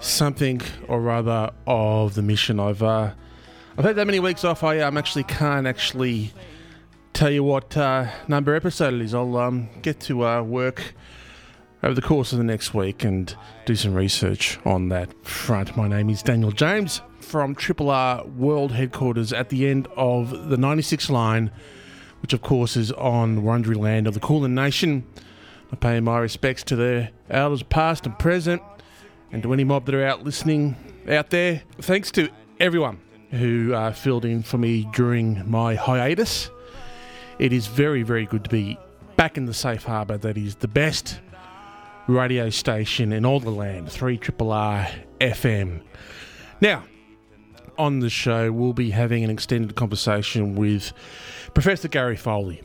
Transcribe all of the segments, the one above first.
something or rather of the mission. I've uh, I've had that many weeks off. I um, actually can't actually tell you what uh, number episode it is. I'll um, get to uh, work over the course of the next week and do some research on that front. My name is Daniel James from Triple R World Headquarters at the end of the 96 line, which of course is on Wurundjeri land of the Kulin Nation. I pay my respects to their elders past and present and to any mob that are out listening out there. Thanks to everyone who uh, filled in for me during my hiatus. It is very, very good to be back in the safe harbour that is the best radio station in all the land, 3 Triple R FM. Now, on the show, we'll be having an extended conversation with Professor Gary Foley.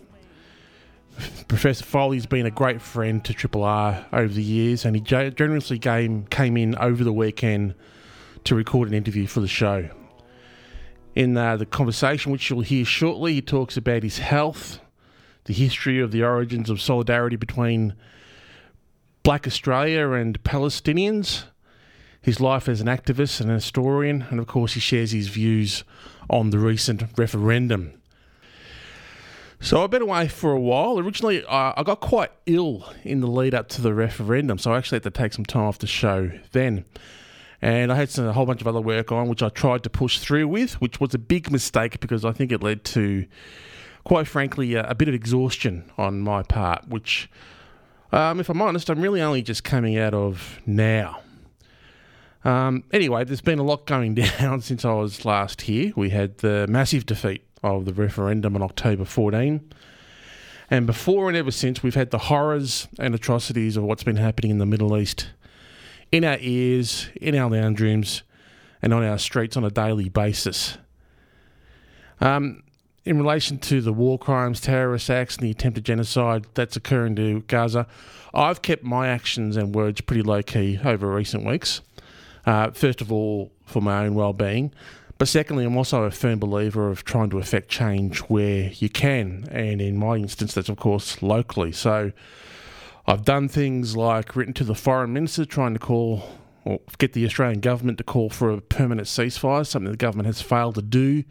Professor Foley's been a great friend to Triple R over the years, and he generously came, came in over the weekend to record an interview for the show. In uh, the conversation, which you'll hear shortly, he talks about his health, the history of the origins of solidarity between Black Australia and Palestinians, his life as an activist and an historian, and of course, he shares his views on the recent referendum. So I've been away for a while. Originally, uh, I got quite ill in the lead up to the referendum, so I actually had to take some time off the show then. And I had some, a whole bunch of other work on, which I tried to push through with, which was a big mistake because I think it led to, quite frankly, a, a bit of exhaustion on my part, which, um, if I'm honest, I'm really only just coming out of now. Um, anyway, there's been a lot going down since I was last here. We had the massive defeat of the referendum on October 14. And before and ever since, we've had the horrors and atrocities of what's been happening in the Middle East in our ears, in our lounge rooms, and on our streets on a daily basis. Um, in relation to the war crimes, terrorist acts, and the attempted genocide that's occurring to Gaza, I've kept my actions and words pretty low key over recent weeks. Uh, first of all, for my own well being, but secondly, I'm also a firm believer of trying to affect change where you can. And in my instance, that's of course locally. So I've done things like written to the foreign minister trying to call or get the Australian government to call for a permanent ceasefire, something the government has failed to do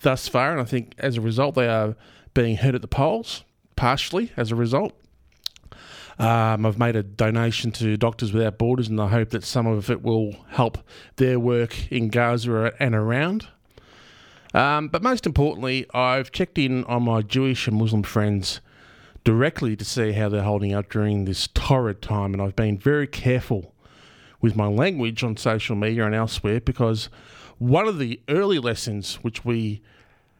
thus far. And I think as a result, they are being hurt at the polls, partially as a result. Um, I've made a donation to Doctors Without Borders in the hope that some of it will help their work in Gaza and around. Um, but most importantly, I've checked in on my Jewish and Muslim friends directly to see how they're holding up during this torrid time, and I've been very careful with my language on social media and elsewhere because one of the early lessons which we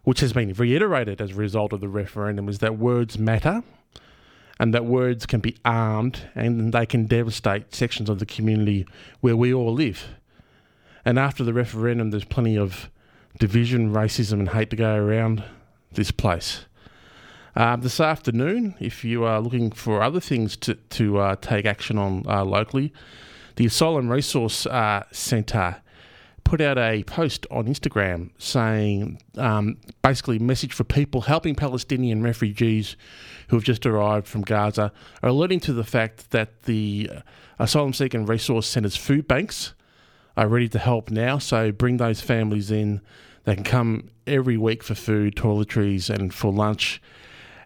which has been reiterated as a result of the referendum is that words matter and that words can be armed and they can devastate sections of the community where we all live. And after the referendum, there's plenty of division, racism, and hate to go around this place. Um, this afternoon, if you are looking for other things to, to uh, take action on uh, locally, the Asylum Resource uh, Centre put out a post on Instagram saying um, basically message for people helping Palestinian refugees who have just arrived from Gaza are alerting to the fact that the Asylum Seeker and Resource Centre's food banks are ready to help now. So bring those families in. They can come every week for food, toiletries, and for lunch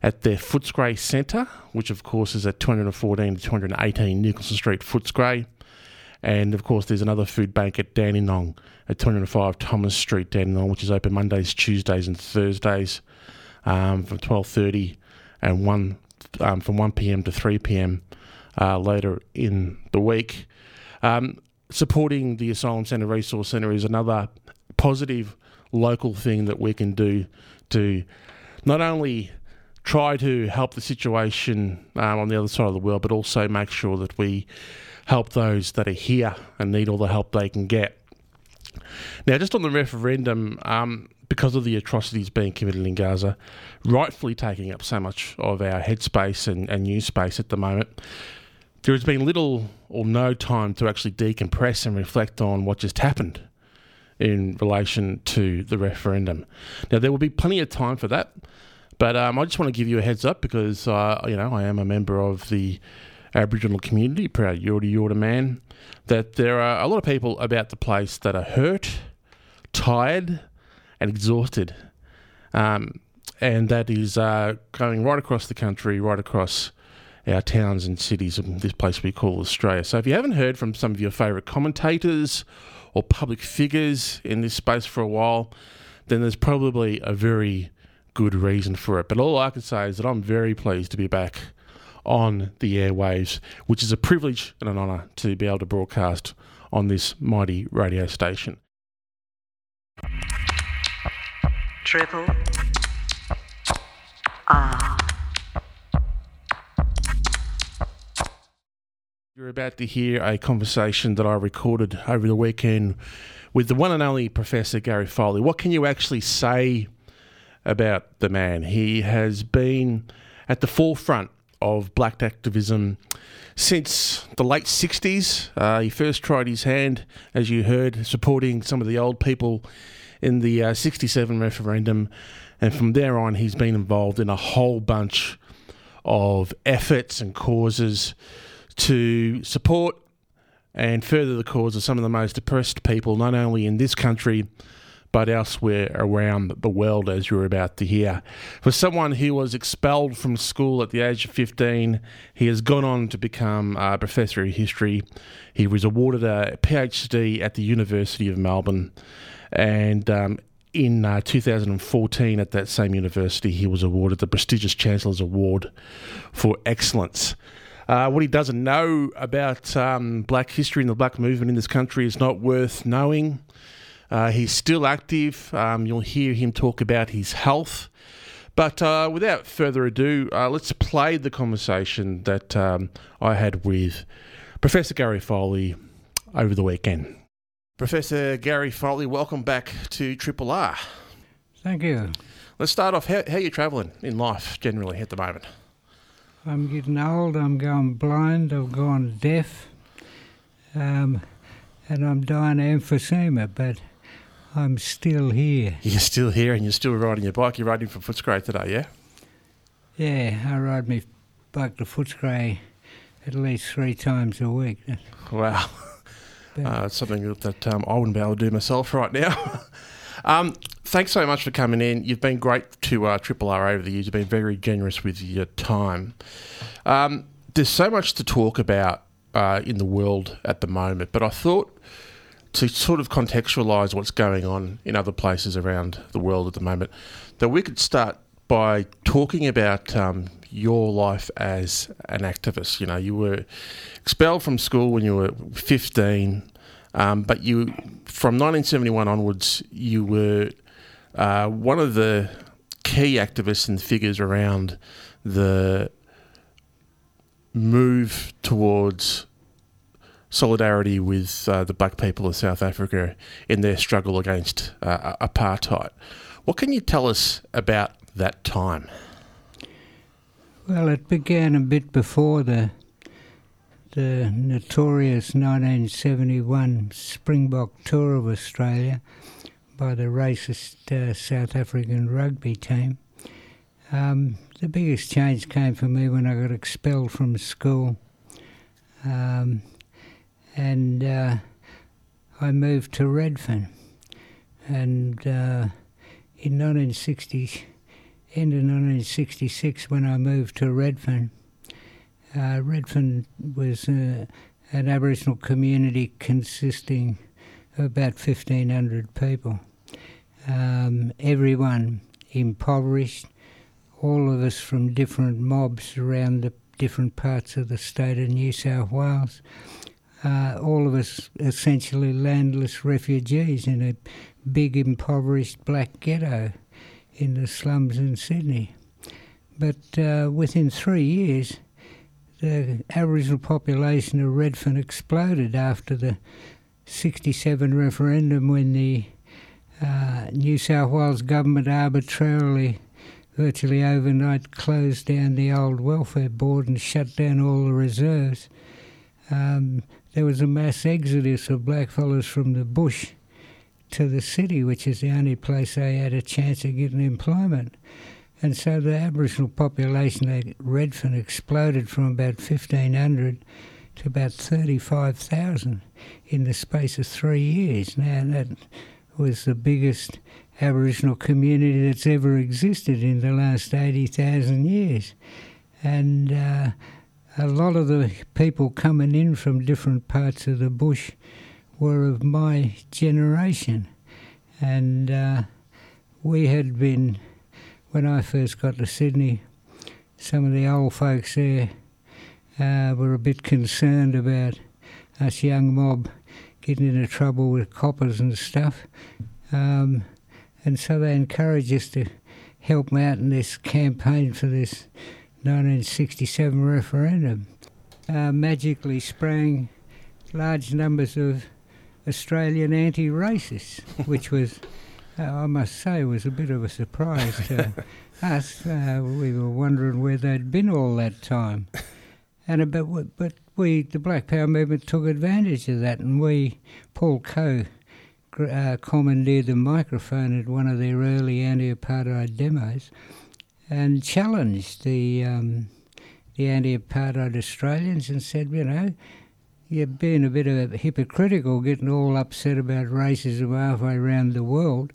at their Footscray Centre, which of course is at 214 to 218 Nicholson Street, Footscray. And of course, there's another food bank at Dandenong at 205 Thomas Street, Dandenong, which is open Mondays, Tuesdays, and Thursdays um, from 12:30 and one um, from 1 p.m. to 3 p.m. Uh, later in the week. Um, supporting the Asylum Centre Resource Centre is another positive local thing that we can do to not only try to help the situation um, on the other side of the world, but also make sure that we help those that are here and need all the help they can get. Now, just on the referendum, um, because of the atrocities being committed in Gaza, rightfully taking up so much of our headspace and, and news space at the moment, there has been little or no time to actually decompress and reflect on what just happened in relation to the referendum. Now, there will be plenty of time for that, but um, I just want to give you a heads up because uh, you know I am a member of the Aboriginal community, proud Yorta Yorta man, that there are a lot of people about the place that are hurt, tired, and exhausted. Um, and that is uh, going right across the country, right across our towns and cities of this place we call Australia. So if you haven't heard from some of your favourite commentators or public figures in this space for a while, then there's probably a very good reason for it. But all I can say is that I'm very pleased to be back on the airwaves, which is a privilege and an honour to be able to broadcast on this mighty radio station. Triple R. You're about to hear a conversation that I recorded over the weekend with the one and only Professor Gary Foley. What can you actually say about the man? He has been at the forefront of black activism since the late 60s. Uh, he first tried his hand, as you heard, supporting some of the old people in the uh, 67 referendum. And from there on, he's been involved in a whole bunch of efforts and causes to support and further the cause of some of the most oppressed people, not only in this country, but elsewhere around the world, as you're about to hear. For someone who was expelled from school at the age of 15, he has gone on to become a professor of history. He was awarded a PhD at the University of Melbourne and um, in uh, 2014, at that same university, he was awarded the prestigious Chancellor's Award for Excellence. Uh, what he doesn't know about um, black history and the black movement in this country is not worth knowing. Uh, he's still active. Um, you'll hear him talk about his health. But uh, without further ado, uh, let's play the conversation that um, I had with Professor Gary Foley over the weekend. Professor Gary Foley, welcome back to Triple R. Thank you. Let's start off. How, how are you travelling in life generally at the moment? I'm getting old. I'm going blind. I've gone deaf. Um, and I'm dying of emphysema, but I'm still here. You're still here and you're still riding your bike. You're riding from Footscray today, yeah? Yeah, I ride my bike to Footscray at least three times a week. Wow. Uh, it's something that um, I wouldn't be able to do myself right now. um, thanks so much for coming in. You've been great to uh, Triple R over the years. You've been very generous with your time. Um, there's so much to talk about uh, in the world at the moment, but I thought to sort of contextualise what's going on in other places around the world at the moment, that we could start by talking about um, your life as an activist. You know, you were expelled from school when you were 15, um, but you, from 1971 onwards, you were uh, one of the key activists and figures around the move towards solidarity with uh, the black people of South Africa in their struggle against uh, apartheid. What can you tell us about that time? Well, it began a bit before the the notorious 1971 Springbok tour of Australia by the racist uh, South African rugby team. Um, the biggest change came for me when I got expelled from school. Um, and uh, I moved to Redfern. And uh, in 1960, end of 1966, when I moved to Redfern, uh, Redfern was uh, an Aboriginal community consisting of about 1,500 people. Um, everyone impoverished, all of us from different mobs around the different parts of the state of New South Wales uh, all of us essentially landless refugees in a big impoverished black ghetto in the slums in Sydney. But uh, within three years, the Aboriginal population of Redfern exploded after the 67 referendum when the uh, New South Wales government arbitrarily, virtually overnight, closed down the old welfare board and shut down all the reserves. Um, there was a mass exodus of blackfellas from the bush to the city, which is the only place they had a chance of getting employment. And so the Aboriginal population at Redfern exploded from about 1,500 to about 35,000 in the space of three years. Now, that was the biggest Aboriginal community that's ever existed in the last 80,000 years. And uh, a lot of the people coming in from different parts of the bush were of my generation. And uh, we had been, when I first got to Sydney, some of the old folks there uh, were a bit concerned about us young mob getting into trouble with coppers and stuff. Um, and so they encouraged us to help them out in this campaign for this 1967 referendum, uh, magically sprang large numbers of Australian anti-racists, which was, uh, I must say, was a bit of a surprise to us. Uh, we were wondering where they'd been all that time, and but but we, the Black Power movement, took advantage of that, and we, Paul Coe, uh, commandeered the microphone at one of their early anti-apartheid demos and challenged the um, the anti-apartheid Australians and said, you know, you're being a bit of a hypocritical, getting all upset about racism halfway around the world.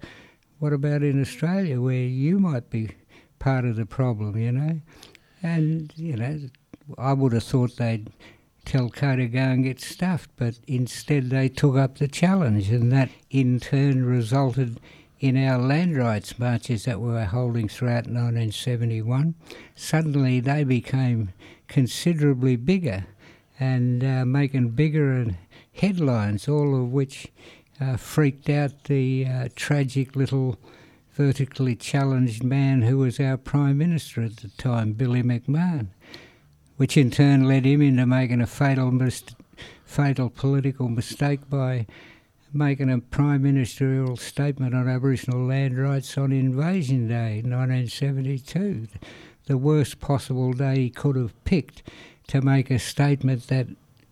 What about in Australia, where you might be part of the problem, you know? And you know, I would have thought they'd tell to go and get stuffed, but instead they took up the challenge, and that in turn resulted in our land rights marches that we were holding throughout 1971, suddenly they became considerably bigger and uh, making bigger headlines, all of which uh, freaked out the uh, tragic little vertically challenged man who was our Prime Minister at the time, Billy McMahon, which in turn led him into making a fatal, mis- fatal political mistake by making a prime ministerial statement on Aboriginal land rights on Invasion Day, 1972, the worst possible day he could have picked to make a statement that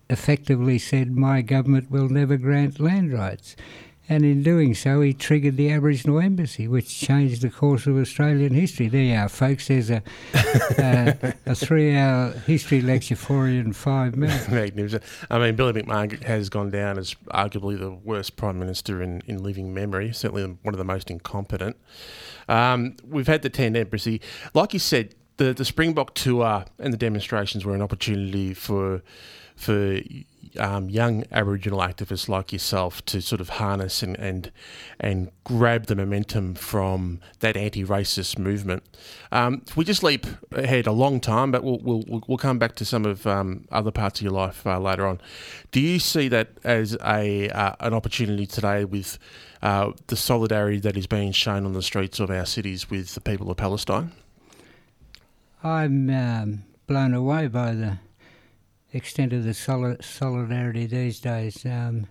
effectively said, My government will never grant land rights and in doing so, he triggered the Aboriginal Embassy, which changed the course of Australian history. There you are, folks. There's a, uh, a three-hour history lecture for you in five minutes. Magnificent. I mean, Billy McMahon has gone down as arguably the worst prime minister in, in living memory. Certainly one of the most incompetent. Um, we've had the tent embassy, like you said. The the Springbok tour and the demonstrations were an opportunity for for um, young Aboriginal activists like yourself to sort of harness and, and and grab the momentum from that anti-racist movement. Um, we just leap ahead a long time, but we'll we'll, we'll come back to some of um, other parts of your life uh, later on. Do you see that as a uh, an opportunity today with uh, the solidarity that is being shown on the streets of our cities with the people of Palestine? I'm um, blown away by the extent of the solidarity these days. Um,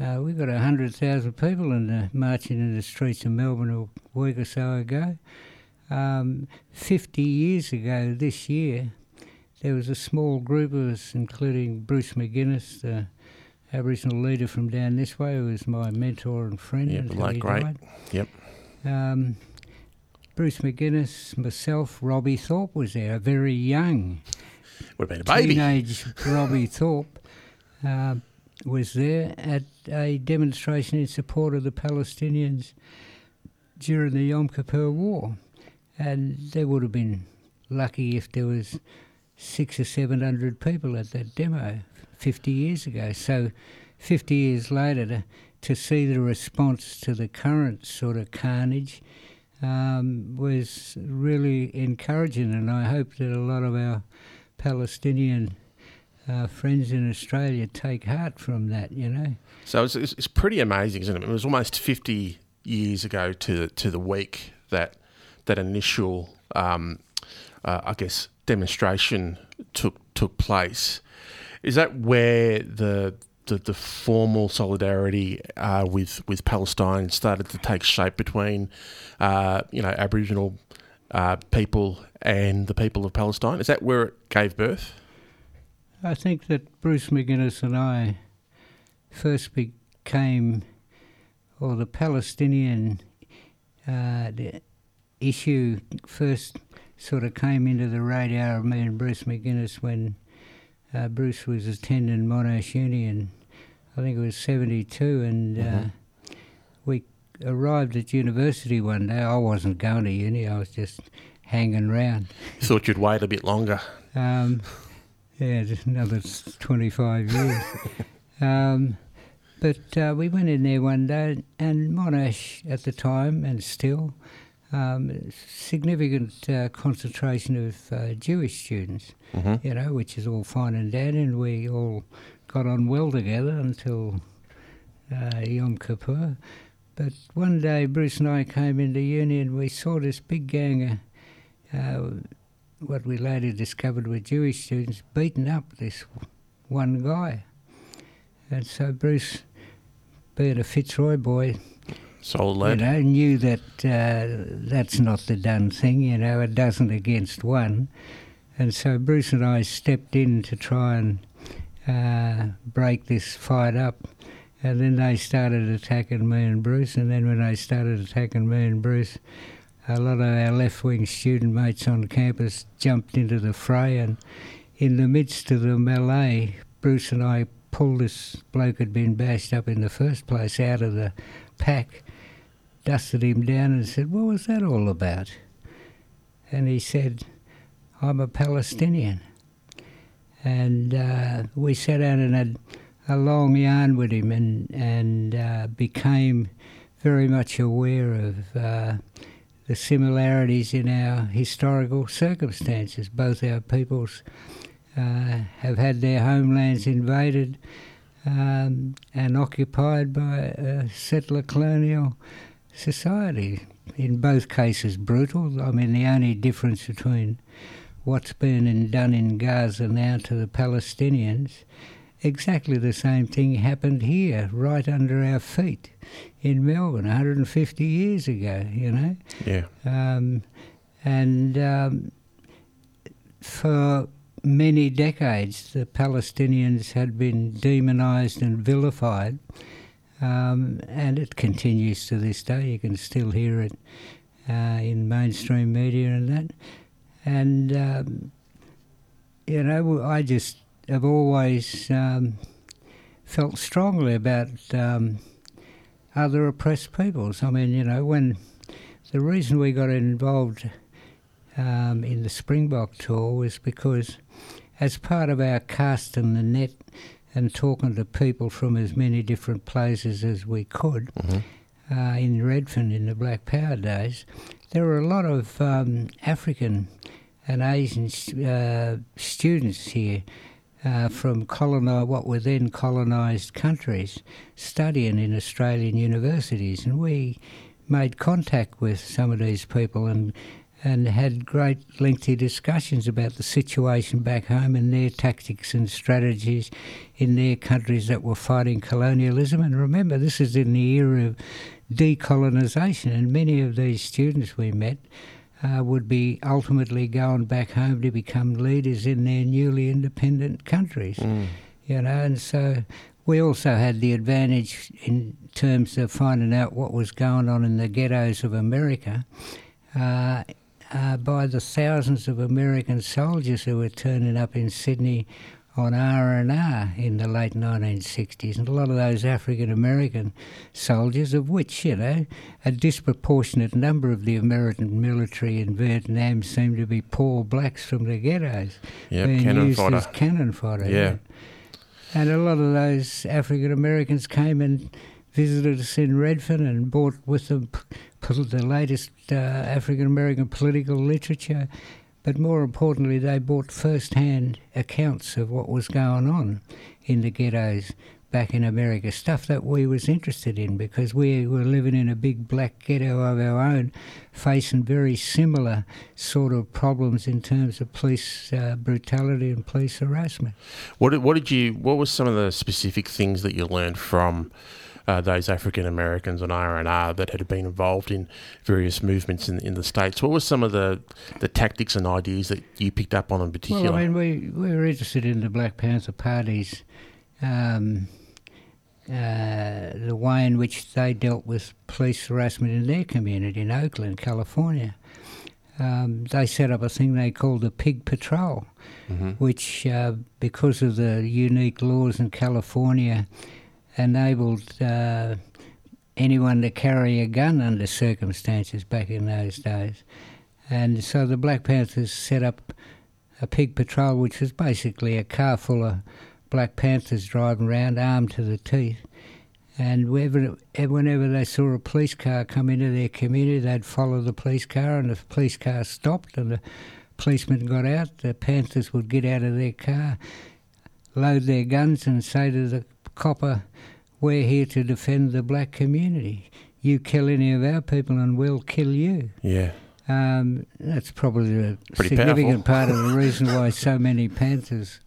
uh, we got 100,000 people in the, marching in the streets of Melbourne a week or so ago. Um, 50 years ago this year, there was a small group of us, including Bruce McGuinness, the Aboriginal leader from down this way, who was my mentor and friend. Yep, like great. Died. Yep. Um, Bruce McGuinness, myself, Robbie Thorpe was there, very young would have been a baby. Teenage Robbie Thorpe uh, was there at a demonstration in support of the Palestinians during the Yom Kippur War, and they would have been lucky if there was six or seven hundred people at that demo 50 years ago. So, 50 years later, to, to see the response to the current sort of carnage um, was really encouraging, and I hope that a lot of our Palestinian uh, friends in Australia take heart from that, you know. So it's, it's, pretty amazing, isn't it? It was almost 50 years ago to to the week that that initial, um, uh, I guess, demonstration took took place. Is that where the the, the formal solidarity uh, with with Palestine started to take shape between uh, you know Aboriginal uh, people and the people of Palestine? Is that where it gave birth? I think that Bruce McGuinness and I first became, or the Palestinian uh, the issue first sort of came into the radar of me and Bruce McGuinness when uh, Bruce was attending Monash Uni, and I think it was 72, and uh, mm-hmm. Arrived at university one day. I wasn't going to uni, I was just hanging around. Thought you'd wait a bit longer. Um, yeah, just another 25 years. um, but uh, we went in there one day, and Monash at the time, and still, um, significant uh, concentration of uh, Jewish students, mm-hmm. you know, which is all fine and dandy, and we all got on well together until uh, Yom Kippur. But one day, Bruce and I came into uni, and we saw this big gang of uh, what we later discovered were Jewish students beating up this one guy. And so Bruce, being a Fitzroy boy, Soul lad. You know, knew that uh, that's not the done thing, you know, a dozen against one. And so Bruce and I stepped in to try and uh, break this fight up. And then they started attacking me and Bruce. And then when they started attacking me and Bruce, a lot of our left wing student mates on campus jumped into the fray. And in the midst of the melee, Bruce and I pulled this bloke who'd been bashed up in the first place out of the pack dusted him down and said, What was that all about? And he said, I'm a Palestinian. And uh, we sat down and had a long yarn with him and, and uh, became very much aware of uh, the similarities in our historical circumstances. Both our peoples uh, have had their homelands invaded um, and occupied by a settler colonial society. In both cases, brutal. I mean, the only difference between what's been done in Gaza now to the Palestinians, exactly the same thing happened here, right under our feet in Melbourne 150 years ago, you know? Yeah. Um, and um, for many decades, the Palestinians had been demonised and vilified um, and it continues to this day. You can still hear it uh, in mainstream media and that. And, um, you know, I just have always um, felt strongly about um, other oppressed peoples. I mean, you know, when the reason we got involved um, in the Springbok tour was because, as part of our casting the net and talking to people from as many different places as we could mm-hmm. uh, in Redfern in the Black Power days, there were a lot of um, African and Asian uh, students here uh, from coloni- what were then colonised countries studying in Australian universities, and we made contact with some of these people and and had great lengthy discussions about the situation back home and their tactics and strategies in their countries that were fighting colonialism. And remember, this is in the era of decolonisation, and many of these students we met uh, would be ultimately going back home to become leaders in their newly independent countries. Mm. You know, and so we also had the advantage in terms of finding out what was going on in the ghettos of America. Uh, uh, by the thousands of American soldiers who were turning up in Sydney on R&R in the late 1960s, and a lot of those African American soldiers, of which, you know, a disproportionate number of the American military in Vietnam seemed to be poor blacks from the ghettos, being cannon used fodder. as cannon fodder. Yeah. And a lot of those African Americans came and visited us in Redfern and brought with them the latest uh, African American political literature, but more importantly, they brought first hand accounts of what was going on in the ghettos back in America, stuff that we was interested in because we were living in a big black ghetto of our own, facing very similar sort of problems in terms of police uh, brutality and police harassment. What did, what did you? What were some of the specific things that you learned from? Uh, those African Americans on R&R that had been involved in various movements in, in the states. What were some of the, the tactics and ideas that you picked up on in particular? Well, I mean, we, we were interested in the Black Panther Party's um, uh, the way in which they dealt with police harassment in their community in Oakland, California. Um, they set up a thing they called the Pig Patrol, mm-hmm. which, uh, because of the unique laws in California, enabled uh, anyone to carry a gun under circumstances back in those days. And so the Black Panthers set up a pig patrol, which was basically a car full of Black Panthers driving around armed to the teeth. And whenever, whenever they saw a police car come into their community, they'd follow the police car, and if the police car stopped and the policeman got out, the Panthers would get out of their car, load their guns, and say to the copper, We're here to defend the black community. You kill any of our people, and we'll kill you. Yeah. Um, that's probably a Pretty significant powerful. part of the reason why so many Panthers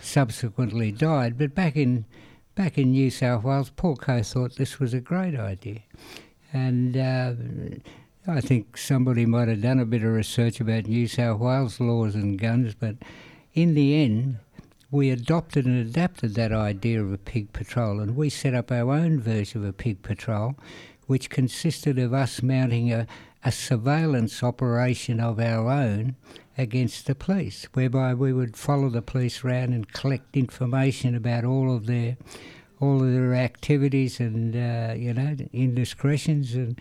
subsequently died. But back in back in New South Wales, Paul Coe thought this was a great idea, and uh, I think somebody might have done a bit of research about New South Wales laws and guns, but in the end. We adopted and adapted that idea of a pig patrol, and we set up our own version of a pig patrol, which consisted of us mounting a, a surveillance operation of our own against the police, whereby we would follow the police around and collect information about all of their all of their activities and uh, you know indiscretions and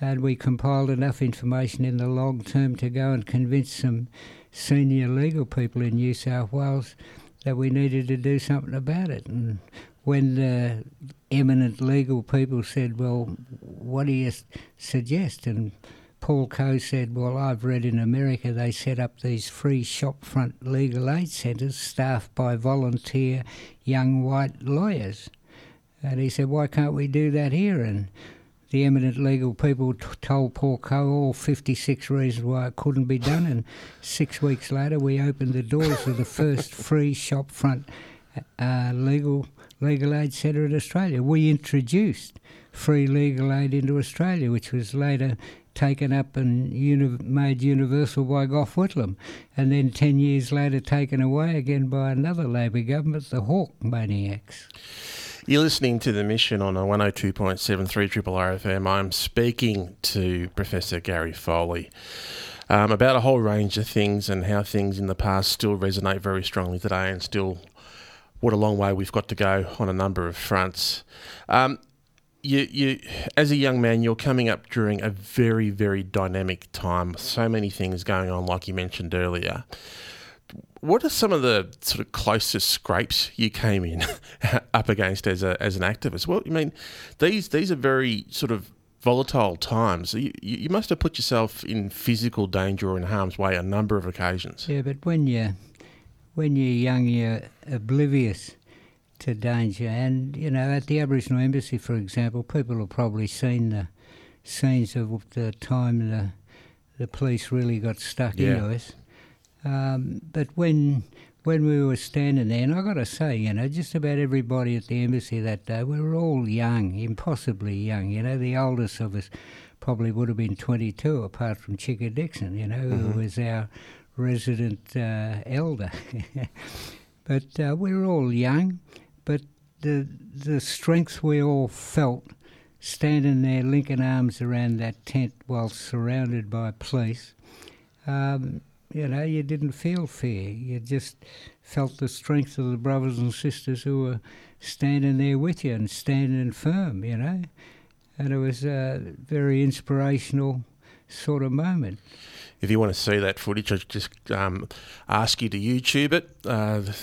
and we compiled enough information in the long term to go and convince some senior legal people in New South Wales that we needed to do something about it. And when the eminent legal people said, "Well, what do you suggest?" and Paul Coe said, Well, I've read in America they set up these free shopfront legal aid centres staffed by volunteer young white lawyers. And he said, Why can't we do that here? And the eminent legal people t- told Paul Coe all 56 reasons why it couldn't be done. And six weeks later, we opened the doors of the first free shopfront uh, legal legal aid centre in Australia. We introduced free legal aid into Australia, which was later taken up and uni- made universal by Gough Whitlam, and then 10 years later taken away again by another Labor government, the Hawke maniacs. You're listening to The Mission on a 102.73 Triple RFM. I'm speaking to Professor Gary Foley um, about a whole range of things and how things in the past still resonate very strongly today and still what a long way we've got to go on a number of fronts. Um, you, you, as a young man, you're coming up during a very, very dynamic time. So many things going on, like you mentioned earlier. What are some of the sort of closest scrapes you came in up against as a as an activist? Well, I mean, these these are very sort of volatile times. You, you must have put yourself in physical danger or in harm's way a number of occasions. Yeah, but when you when you're young, you're oblivious to danger. And you know, at the Aboriginal Embassy, for example, people have probably seen the scenes of the time the the police really got stuck Yeah. into us. Um, but when when we were standing there, and I got to say, you know, just about everybody at the embassy that day, we were all young, impossibly young. You know, the oldest of us probably would have been 22, apart from Chicka Dixon, you know, who was our resident uh, elder. but uh, we were all young, but the the strength we all felt standing there linking arms around that tent while surrounded by police, um, you know, you didn't feel fear. You just felt the strength of the brothers and sisters who were standing there with you and standing firm, you know. And it was a very inspirational sort of moment. If you want to see that footage, I just um, ask you to YouTube it. Uh, the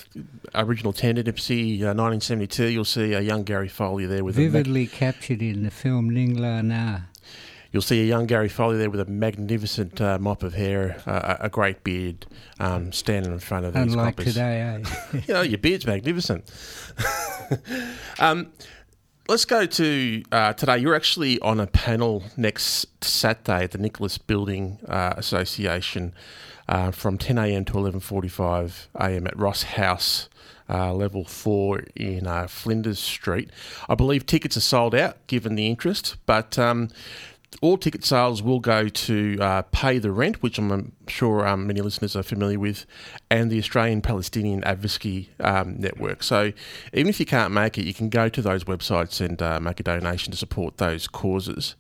Aboriginal Tent Embassy, uh, 1972. You'll see a young Gary Foley there with a mag- Vividly captured in the film Ningla Na. You'll see a young Gary Foley there with a magnificent uh, mop of hair, uh, a great beard, um, standing in front of these Unlike coppers. today, eh? You know, your beard's magnificent. um, let's go to uh, today. You're actually on a panel next Saturday at the Nicholas Building uh, Association uh, from 10 a.m. to 11:45 a.m. at Ross House. Uh, level four in uh, Flinders Street. I believe tickets are sold out given the interest, but um, all ticket sales will go to uh, Pay the Rent, which I'm sure um, many listeners are familiar with, and the Australian Palestinian Advocacy um, Network. So even if you can't make it, you can go to those websites and uh, make a donation to support those causes.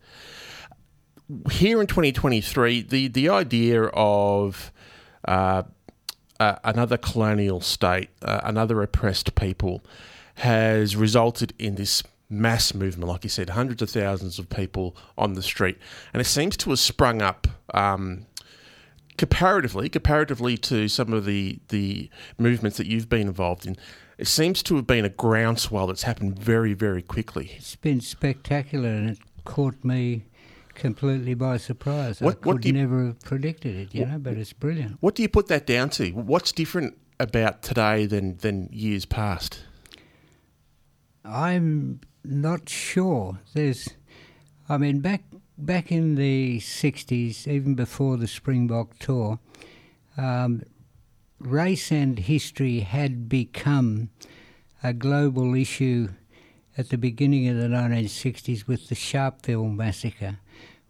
Here in 2023, the, the idea of uh, another colonial state, uh, another oppressed people, has resulted in this mass movement, like you said, hundreds of thousands of people on the street, and it seems to have sprung up. Um, comparatively, comparatively to some of the the movements that you've been involved in, it seems to have been a groundswell that's happened very, very quickly. It's been spectacular, and it caught me completely by surprise. What, I could you, never have predicted it, you what, know, but it's brilliant. What do you put that down to? What's different about today than than years past? I'm not sure. There's, I mean, back back in the '60s, even before the Springbok tour, um, race and history had become a global issue at the beginning of the 1960s with the Sharpeville massacre,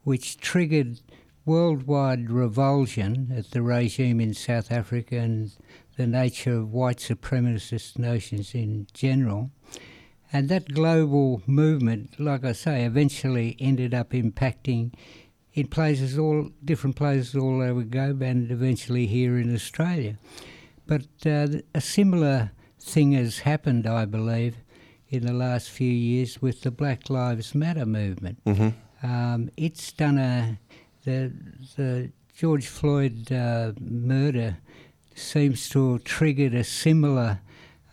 which triggered worldwide revulsion at the regime in South Africa and the nature of white supremacist notions in general. And that global movement, like I say, eventually ended up impacting in places all different places all over the globe, and eventually here in Australia. But uh, a similar thing has happened, I believe, in the last few years with the Black Lives Matter movement. Mm-hmm. Um, it's done a the the George Floyd uh, murder seems to have triggered a similar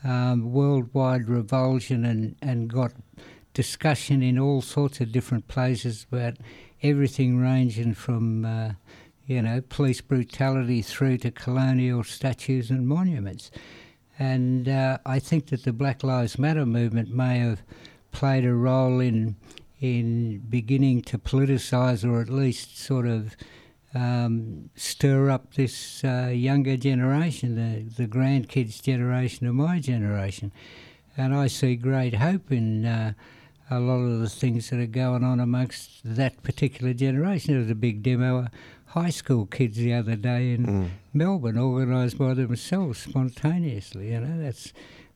um, worldwide revulsion and, and got discussion in all sorts of different places about everything ranging from, uh, you know, police brutality through to colonial statues and monuments. And uh, I think that the Black Lives Matter movement may have played a role in in beginning to politicise or at least sort of um, stir up this uh, younger generation, the, the grandkids' generation of my generation. And I see great hope in uh, a lot of the things that are going on amongst that particular generation. There was a big demo of high school kids the other day in mm. Melbourne, organised by themselves spontaneously. You know, that's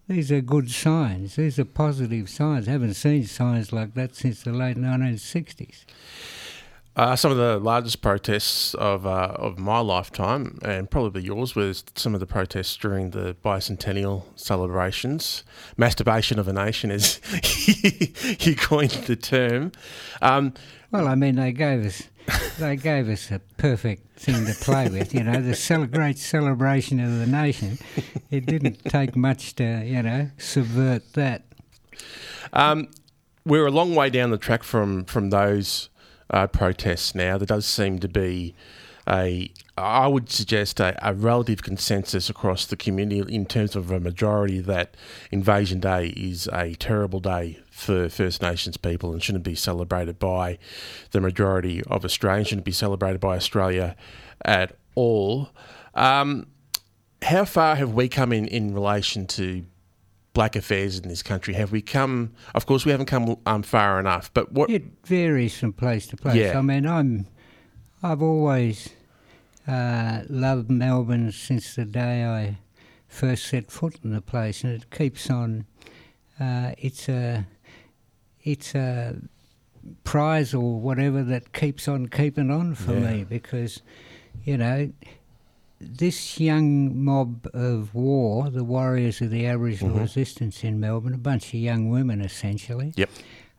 these are good signs. These are positive signs. I haven't seen signs like that since the late 1960s. Uh, some of the largest protests of uh, of my lifetime, and probably yours, was some of the protests during the bicentennial celebrations. Masturbation of a nation, as you coined the term. Um, well, I mean, they gave us they gave us a perfect thing to play with. You know, the cel- great celebration of the nation. It didn't take much to you know subvert that. Um, we're a long way down the track from from those uh, protests now. There does seem to be a, I would suggest, a, a, relative consensus across the community in terms of a majority that Invasion Day is a terrible day for First Nations people and shouldn't be celebrated by the majority of Australians, shouldn't be celebrated by Australia at all. Um, how far have we come in, in relation to black affairs in this country? Have we come? Of course, we haven't come um, far enough. But what it varies from place to place. Yeah. I mean, I'm I've always uh, loved Melbourne since the day I first set foot in the place, and it keeps on. Uh, it's a it's a prize or whatever that keeps on keeping on for yeah. me because you know this young mob of war, the warriors of the Aboriginal mm-hmm. resistance in Melbourne, a bunch of young women essentially, yep.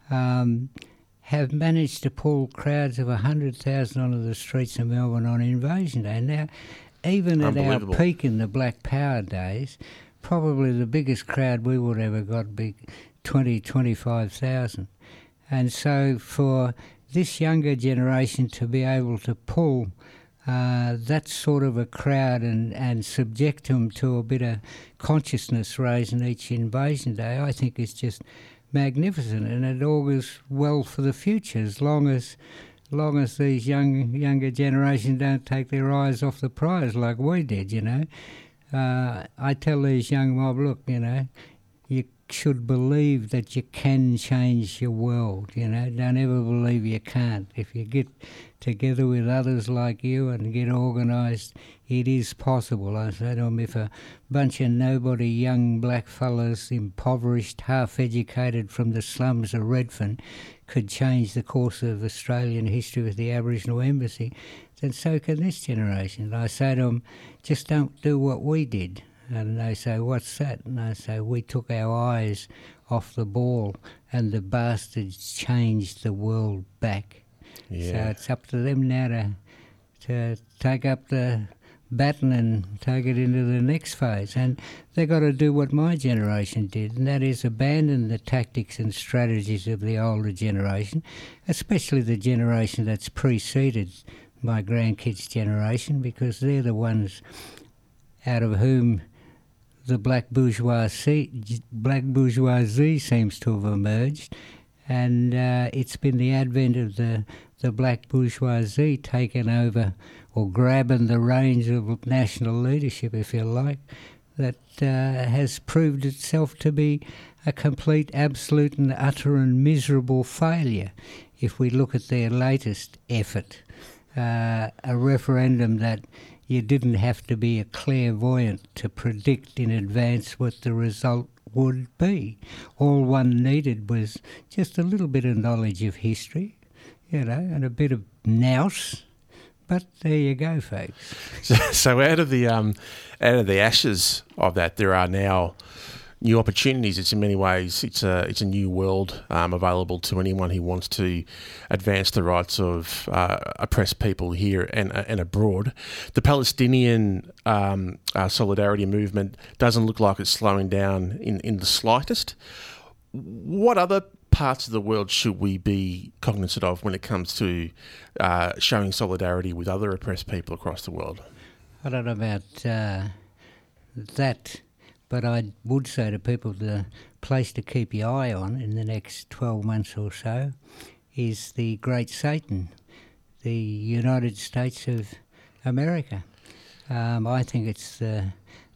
um, have managed to pull crowds of 100,000 onto the streets of Melbourne on Invasion Day. Now, even at our peak in the Black Power days, probably the biggest crowd we would ever got be 20, 25,000. And so for this younger generation to be able to pull uh, that sort of a crowd and, and subject them to a bit of consciousness raising each invasion day, I think is just magnificent and it augurs well for the future as long as long as these young younger generations don't take their eyes off the prize like we did, you know. Uh, I tell these young mob, look, you know, you should believe that you can change your world. You know, don't ever believe you can't. If you get together with others like you and get organised, it is possible. I say to oh, them, if a bunch of nobody young black fellas, impoverished, half-educated from the slums of Redfern, could change the course of Australian history with the Aboriginal Embassy, then so can this generation. I say to them, um, just don't do what we did. And they say, What's that? And I say, We took our eyes off the ball and the bastards changed the world back. Yeah. So it's up to them now to, to take up the baton and take it into the next phase. And they've got to do what my generation did, and that is abandon the tactics and strategies of the older generation, especially the generation that's preceded my grandkids' generation, because they're the ones out of whom the black bourgeoisie, black bourgeoisie seems to have emerged, and uh, it's been the advent of the the black bourgeoisie taking over or grabbing the reins of national leadership, if you like, that uh, has proved itself to be a complete, absolute, and utter and miserable failure. If we look at their latest effort, uh, a referendum that you didn't have to be a clairvoyant to predict in advance what the result would be. All one needed was just a little bit of knowledge of history, you know, and a bit of nous. But there you go, folks. So, so out of the um, out of the ashes of that, there are now new opportunities. It's in many ways it's a it's a new world um, available to anyone who wants to advance the rights of uh, oppressed people here and uh, and abroad. The Palestinian um, uh, solidarity movement doesn't look like it's slowing down in in the slightest. What other parts of the world should we be cognizant of when it comes to uh, showing solidarity with other oppressed people across the world? I don't know about uh, that but I would say to people the place to keep your eye on in the next 12 months or so is the Great Satan, the United States of America. Um, I think it's the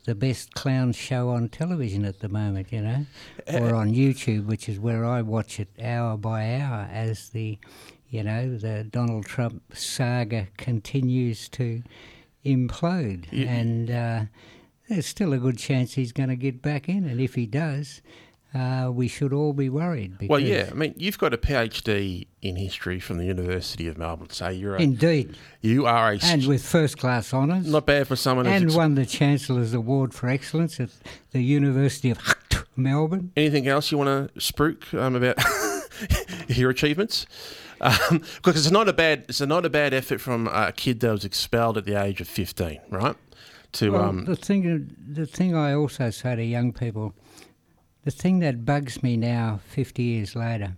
the best clown show on television at the moment, you know, or on YouTube, which is where I watch it hour by hour as the, you know, the Donald Trump saga continues to implode. Yeah. And uh, there's still a good chance he's going to get back in, and if he does, uh, we should all be worried. Well, yeah, I mean, you've got a PhD in history from the University of Melbourne, so you're a, indeed you are a and with first class honours, not bad for someone, and ex- won the Chancellor's Award for Excellence at the University of Melbourne. Anything else you want to spruik um, about your achievements? Um, because it's not a bad it's not a bad effort from a kid that was expelled at the age of fifteen, right? To well, um, the thing the thing I also say to young people, the thing that bugs me now, fifty years later,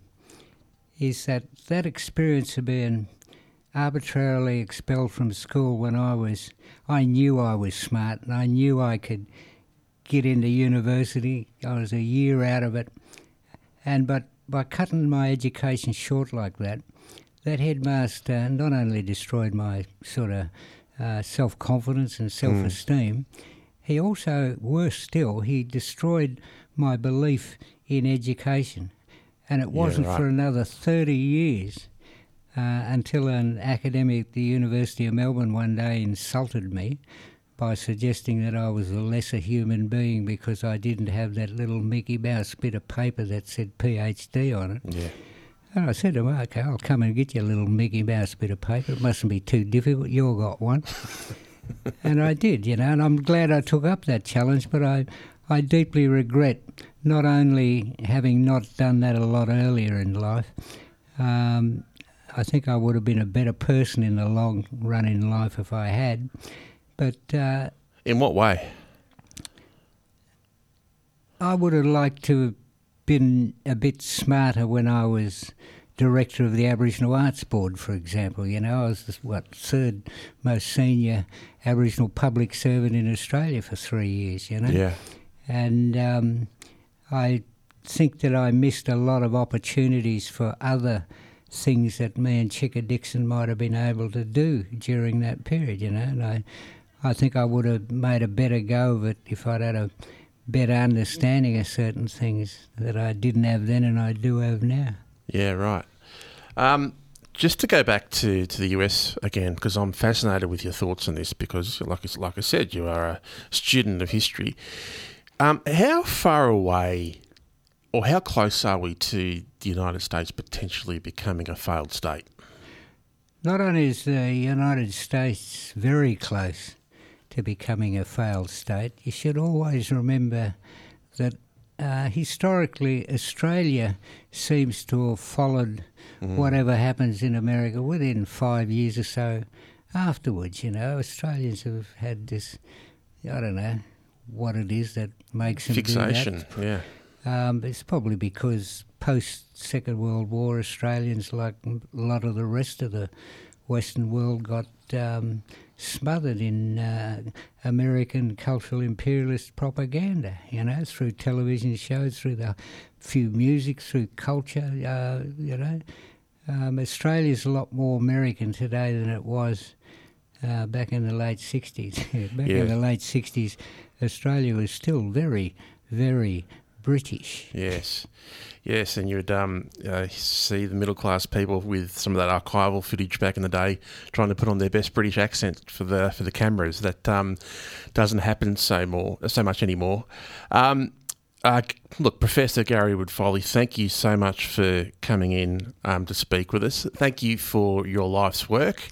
is that that experience of being arbitrarily expelled from school when I was, I knew I was smart and I knew I could get into university. I was a year out of it, and but by cutting my education short like that, that headmaster not only destroyed my sort of uh, self confidence and self esteem. Mm. He also, worse still, he destroyed my belief in education. And it wasn't yeah, right. for another 30 years uh, until an academic at the University of Melbourne one day insulted me by suggesting that I was a lesser human being because I didn't have that little Mickey Mouse bit of paper that said PhD on it. Yeah. And I said to him, okay, I'll come and get you a little Mickey Mouse bit of paper. It mustn't be too difficult. You all got one. and I did, you know, and I'm glad I took up that challenge, but I, I deeply regret not only having not done that a lot earlier in life, um, I think I would have been a better person in the long run in life if I had. But. Uh, in what way? I would have liked to been a bit smarter when I was director of the Aboriginal Arts Board, for example. You know, I was the, what third most senior Aboriginal public servant in Australia for three years. You know, Yeah. and um, I think that I missed a lot of opportunities for other things that me and Chicka Dixon might have been able to do during that period. You know, and I, I think I would have made a better go of it if I'd had a better understanding of certain things that I didn't have then and I do have now. Yeah, right. Um, just to go back to, to the US again, because I'm fascinated with your thoughts on this, because like I, like I said, you are a student of history. Um, how far away or how close are we to the United States potentially becoming a failed state? Not only is the United States very close to becoming a failed state, you should always remember that uh, historically Australia seems to have followed whatever happens in America within five years or so afterwards. You know, Australians have had this, I don't know what it is that makes them do that. Fixation, yeah. Um, it's probably because post Second World War, Australians, like a lot of the rest of the Western world, got um, smothered in uh, American cultural imperialist propaganda. You know, through television shows, through the few music, through culture. Uh, you know, um, Australia's a lot more American today than it was. Uh, back in the late 60s. back Yeah. in the late 60s, Australia was still very, very British. Yes, yes, and you'd um, uh, see the middle class people with some of that archival footage back in the day, trying to put on their best British accent for the for the cameras. That um, doesn't happen so more so much anymore. Um, uh, look, Professor Gary Wood Foley, thank you so much for coming in um, to speak with us. Thank you for your life's work,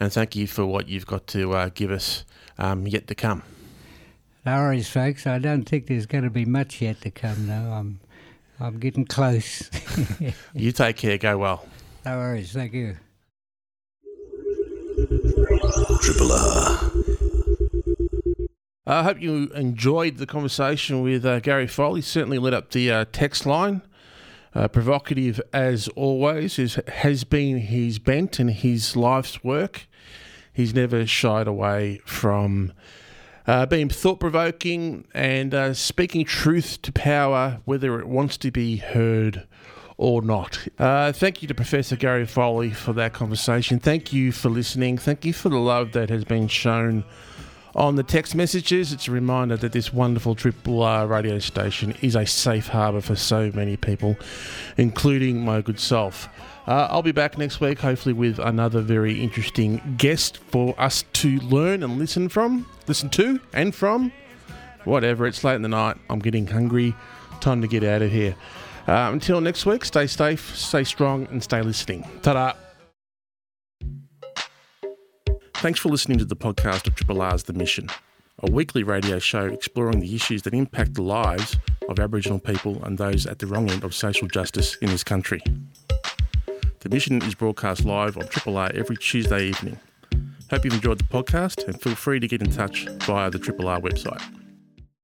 and thank you for what you've got to uh, give us um, yet to come. No worries, folks. I don't think there's going to be much yet to come, though. I'm, I'm getting close. You take care. Go well. no worries. Thank you. Triple R. I hope you enjoyed the conversation with uh, Gary Foley. Certainly lit up the uh, text line. Uh, provocative as always is, has been his bent and his life's work. He's never shied away from uh, being thought provoking and uh, speaking truth to power, whether it wants to be heard or not. Uh, thank you to Professor Gary Foley for that conversation. Thank you for listening. Thank you for the love that has been shown on the text messages. It's a reminder that this wonderful Triple R radio station is a safe harbour for so many people, including my good self. Uh, I'll be back next week, hopefully, with another very interesting guest for us to learn and listen from, listen to, and from. Whatever, it's late in the night. I'm getting hungry. Time to get out of here. Uh, until next week, stay safe, stay strong, and stay listening. Ta da! Thanks for listening to the podcast of Triple R's The Mission, a weekly radio show exploring the issues that impact the lives of Aboriginal people and those at the wrong end of social justice in this country. The Mission is broadcast live on Triple R every Tuesday evening. Hope you've enjoyed the podcast and feel free to get in touch via the Triple R website.